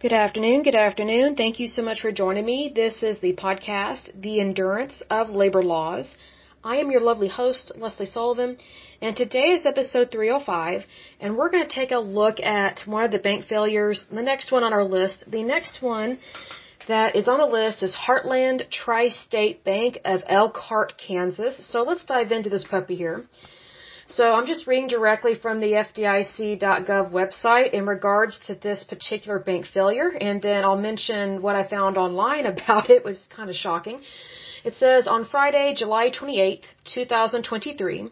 Good afternoon. Good afternoon. Thank you so much for joining me. This is the podcast, The Endurance of Labor Laws. I am your lovely host, Lesley Sullivan, and today is episode 305, and we're going to take a look at one of the bank failures, the next one on our list. The next one that is on the list is Heartland Tri-State Bank of Elkhart, Kansas. So let's dive into this puppy here. So I'm just reading directly from the FDIC.gov website in regards to this particular bank failure, and then I'll mention what I found online about it, it was kind of shocking. It says on Friday, July 28, 2023,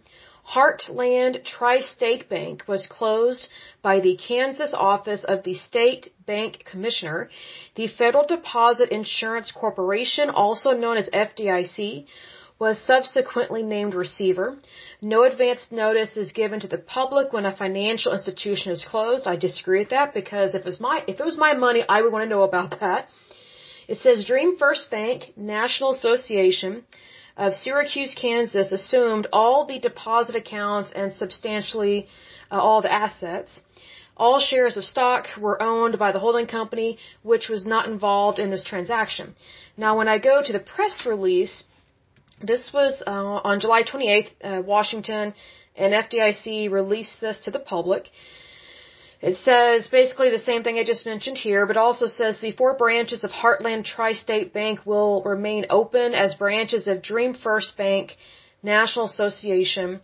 Heartland Tri-State Bank was closed by the Kansas office of the State Bank Commissioner. The Federal Deposit Insurance Corporation, also known as FDIC, was subsequently named receiver. No advance notice is given to the public when a financial institution is closed. I disagree with that because if it was my if it was my money, I would want to know about that. It says Dream First Bank National Association of Syracuse, Kansas assumed all the deposit accounts and substantially uh, all the assets. All shares of stock were owned by the holding company, which was not involved in this transaction. Now, when I go to the press release, this was uh, on July 28th, uh, Washington and FDIC released this to the public. It says basically the same thing I just mentioned here, but also says the four branches of Heartland Tri-State Bank will remain open as branches of Dream First Bank National Association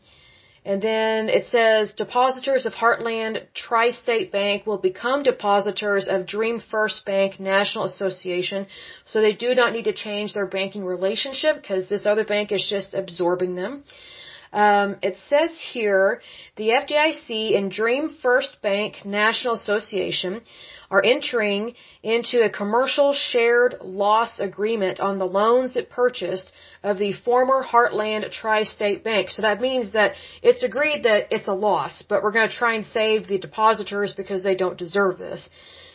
and then it says depositors of Heartland Tri-State Bank will become depositors of Dream First Bank National Association. So they do not need to change their banking relationship because this other bank is just absorbing them. Um, it says here the FDIC and Dream First Bank National Association are entering into a commercial shared loss agreement on the loans it purchased of the former Heartland Tri-State Bank. So that means that it's agreed that it's a loss, but we're going to try and save the depositors because they don't deserve this.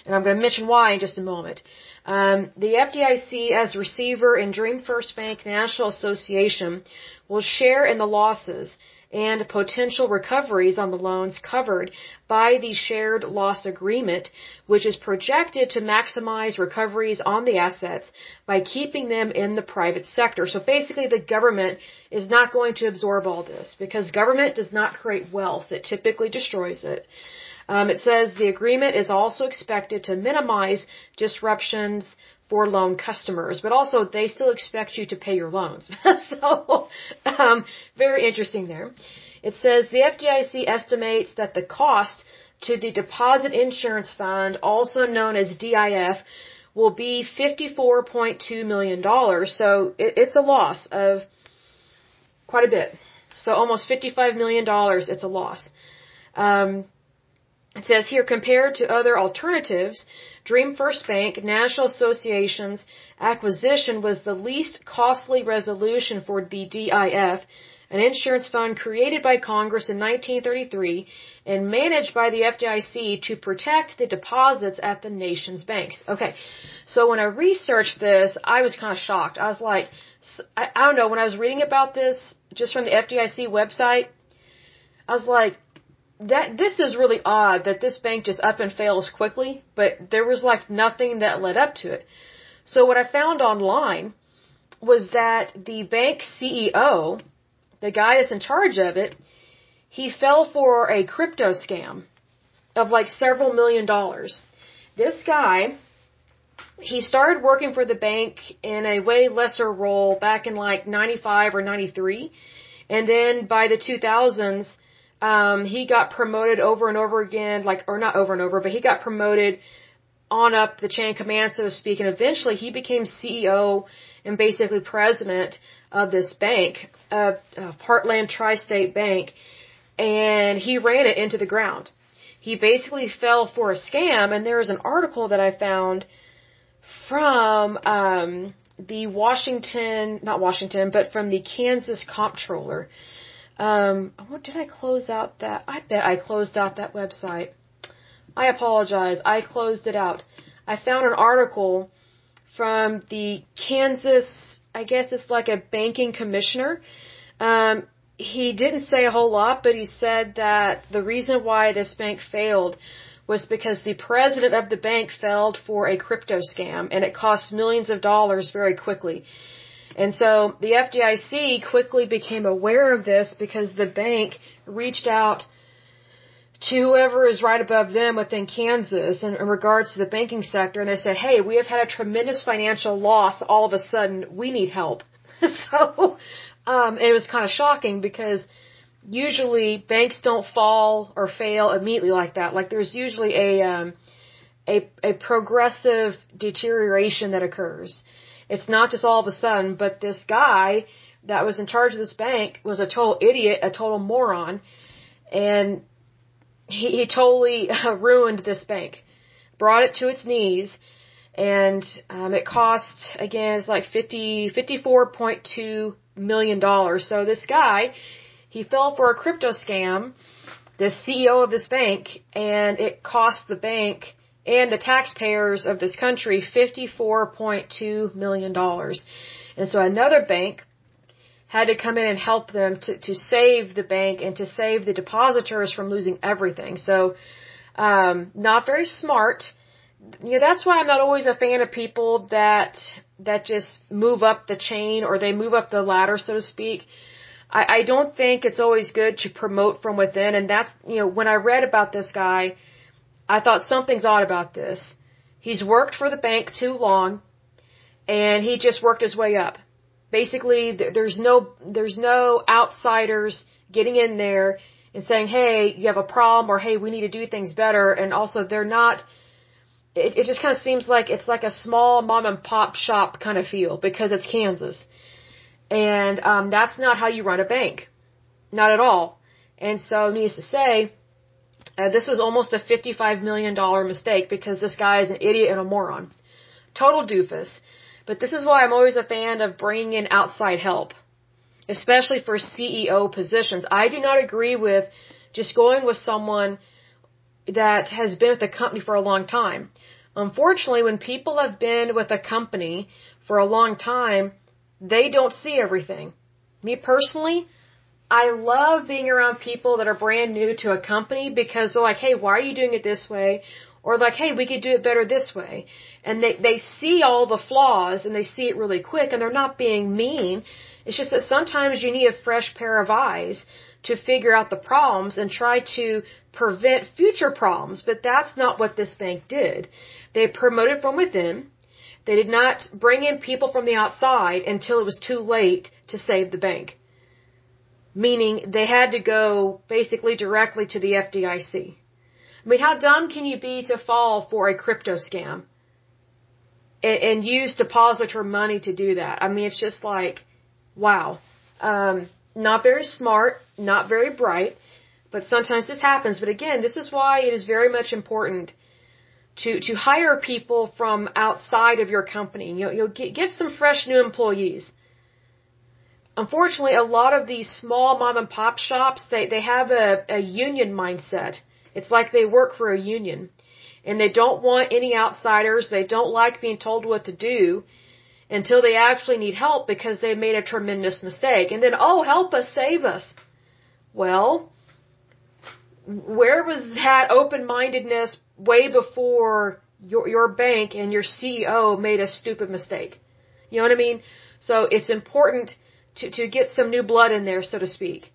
And I'm going to mention why in just a moment. Um, the FDIC as receiver and Dream First Bank National Association will share in the losses and potential recoveries on the loans covered by the shared loss agreement, which is projected to maximize recoveries on the assets by keeping them in the private sector. So basically the government is not going to absorb all this because government does not create wealth. It typically destroys it. Um, it says the agreement is also expected to minimize disruptions for loan customers, but also they still expect you to pay your loans. so, um, very interesting there. It says the FDIC estimates that the cost to the Deposit Insurance Fund, also known as DIF, will be $54.2 million. So it, it's a loss of quite a bit. So almost $55 million, it's a loss. Um, it says here, compared to other alternatives, Dream First Bank National Association's acquisition was the least costly resolution for the DIF, an insurance fund created by Congress in 1933 and managed by the FDIC to protect the deposits at the nation's banks. Okay, so when I researched this, I was kind of shocked. I was like, I, I don't know, when I was reading about this just from the FDIC website, I was like, that this is really odd that this bank just up and fails quickly, but there was like nothing that led up to it. So what I found online was that the bank CEO, the guy that's in charge of it, he fell for a crypto scam of like several million dollars. This guy, he started working for the bank in a way lesser role back in like 95 or 93. And then by the 2000s, um, he got promoted over and over again, like, or not over and over, but he got promoted on up the chain of command, so to speak, and eventually he became CEO and basically president of this bank, uh, uh, Heartland Tri-State Bank, and he ran it into the ground. He basically fell for a scam, and there is an article that I found from um, the Washington, not Washington, but from the Kansas Comptroller um, what did I close out that? I bet I closed out that website. I apologize. I closed it out. I found an article from the Kansas, I guess it's like a banking commissioner. Um, he didn't say a whole lot, but he said that the reason why this bank failed was because the president of the bank fell for a crypto scam and it cost millions of dollars very quickly. And so the FDIC quickly became aware of this because the bank reached out to whoever is right above them within Kansas in, in regards to the banking sector and they said, Hey, we have had a tremendous financial loss all of a sudden. We need help. so, um, it was kind of shocking because usually banks don't fall or fail immediately like that. Like there's usually a um, a a progressive deterioration that occurs. It's not just all of a sudden, but this guy that was in charge of this bank was a total idiot, a total moron, and he, he totally ruined this bank, brought it to its knees, and um, it cost again it's like fifty fifty four point two million dollars. So this guy he fell for a crypto scam, the CEO of this bank, and it cost the bank and the taxpayers of this country $54.2 million. And so another bank had to come in and help them to, to save the bank and to save the depositors from losing everything. So, um, not very smart. You know, that's why I'm not always a fan of people that, that just move up the chain or they move up the ladder, so to speak. I, I don't think it's always good to promote from within. And that's, you know, when I read about this guy, I thought something's odd about this. He's worked for the bank too long and he just worked his way up. Basically, there's no, there's no outsiders getting in there and saying, hey, you have a problem or hey, we need to do things better. And also they're not, it, it just kind of seems like it's like a small mom and pop shop kind of feel because it's Kansas. And um, that's not how you run a bank. Not at all. And so, needless to say, uh, this was almost a $55 million mistake because this guy is an idiot and a moron. Total doofus. But this is why I'm always a fan of bringing in outside help, especially for CEO positions. I do not agree with just going with someone that has been with the company for a long time. Unfortunately, when people have been with a company for a long time, they don't see everything. Me personally, I love being around people that are brand new to a company because they're like, hey, why are you doing it this way? Or like, hey, we could do it better this way. And they, they see all the flaws and they see it really quick and they're not being mean. It's just that sometimes you need a fresh pair of eyes to figure out the problems and try to prevent future problems. But that's not what this bank did. They promoted from within. They did not bring in people from the outside until it was too late to save the bank. Meaning they had to go basically directly to the FDIC. I mean, how dumb can you be to fall for a crypto scam and, and use depositor money to do that? I mean, it's just like, wow. Um, not very smart, not very bright, but sometimes this happens. But again, this is why it is very much important to to hire people from outside of your company. You know, you'll get, get some fresh new employees. Unfortunately, a lot of these small mom and pop shops they they have a, a union mindset. It's like they work for a union, and they don't want any outsiders. They don't like being told what to do until they actually need help because they made a tremendous mistake. And then, oh, help us, save us. Well, where was that open-mindedness way before your your bank and your CEO made a stupid mistake? You know what I mean? So it's important to to get some new blood in there, so to speak.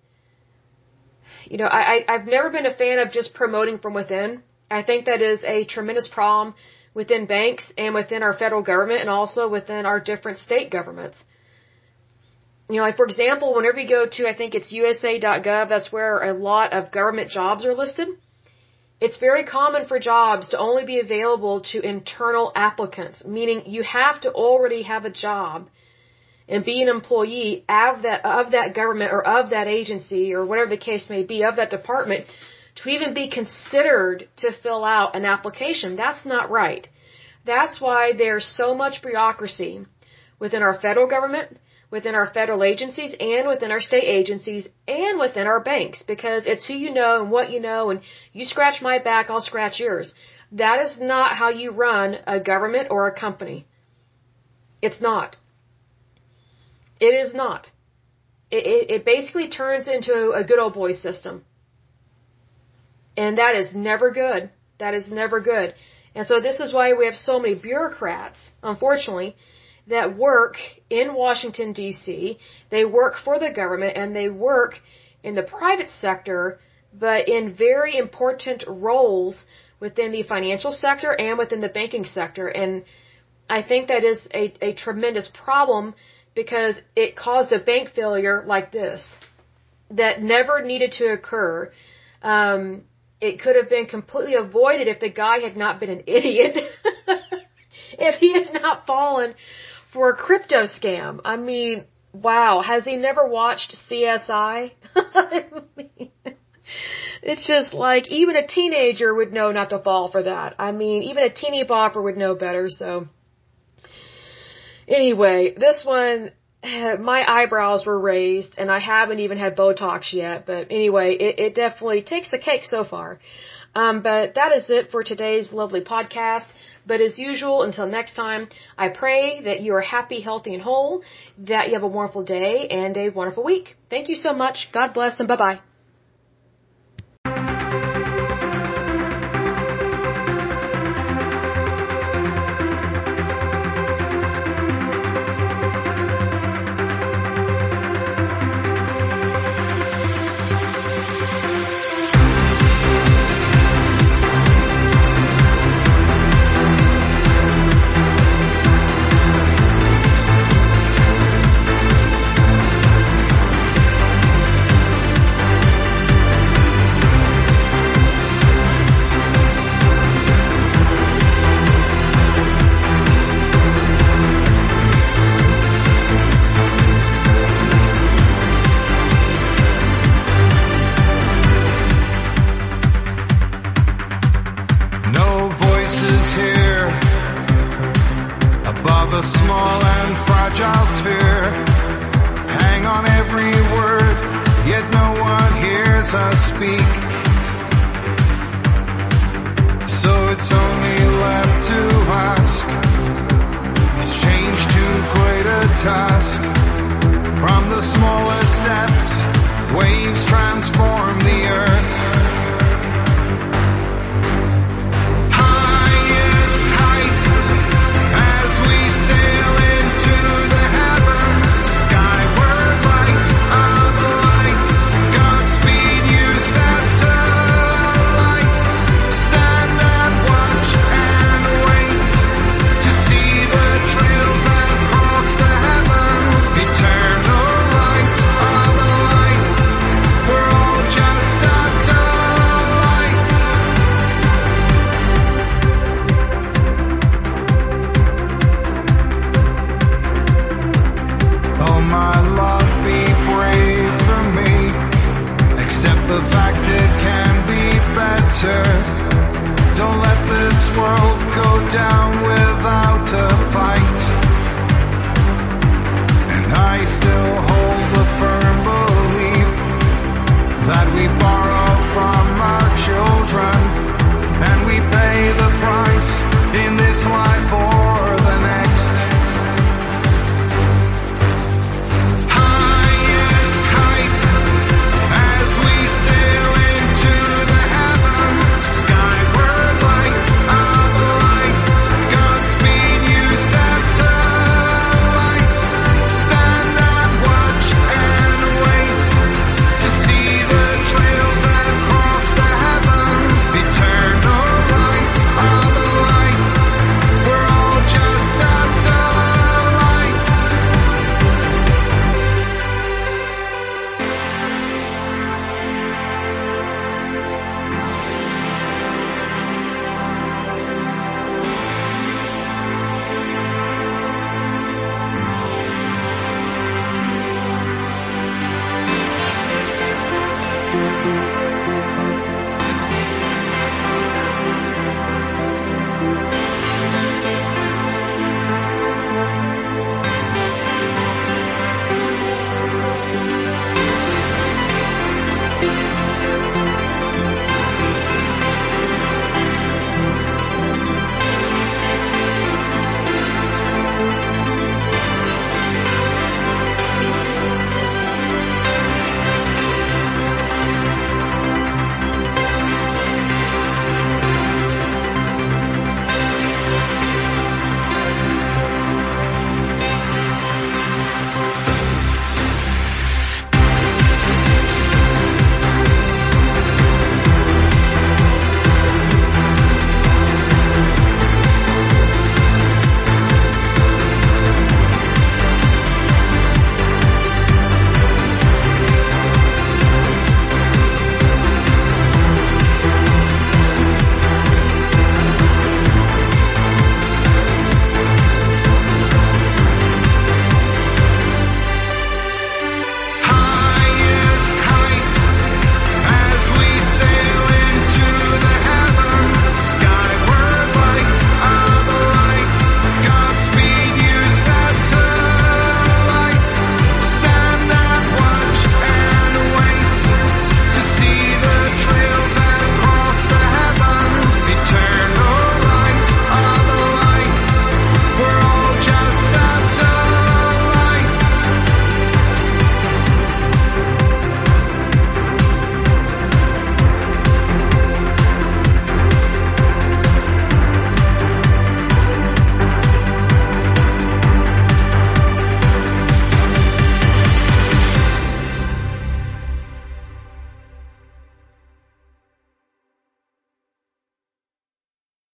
You know, I, I I've never been a fan of just promoting from within. I think that is a tremendous problem within banks and within our federal government and also within our different state governments you know, like for example, whenever you go to, I think it's USA.gov, that's where a lot of government jobs are listed. It's very common for jobs to only be available to internal applicants, meaning you have to already have a job and be an employee of that, of that government or of that agency or whatever the case may be, of that department, to even be considered to fill out an application. That's not right. That's why there's so much bureaucracy within our federal government, within our federal agencies and within our state agencies and within our banks because it's who you know and what you know and you scratch my back, I'll scratch yours. That is not how you run a government or a company. It's not. It is not. It, it, it basically turns into a good old boy system. And that is never good. That is never good. And so this is why we have so many bureaucrats, unfortunately, that work in Washington DC. They work for the government and they work in the private sector, but in very important roles within the financial sector and within the banking sector. And I think that is a, a tremendous problem because it caused a bank failure like this that never needed to occur. Um, it could have been completely avoided if the guy had not been an idiot. if he had not fallen for a crypto scam. I mean, wow, has he never watched CSI? it's just like even a teenager would know not to fall for that. I mean, even a teeny bopper would know better, so anyway, this one my eyebrows were raised and I haven't even had Botox yet, but anyway, it, it definitely takes the cake so far. Um, but that is it for today's lovely podcast. But as usual, until next time, I pray that you are happy, healthy, and whole, that you have a wonderful day and a wonderful week. Thank you so much. God bless and bye bye.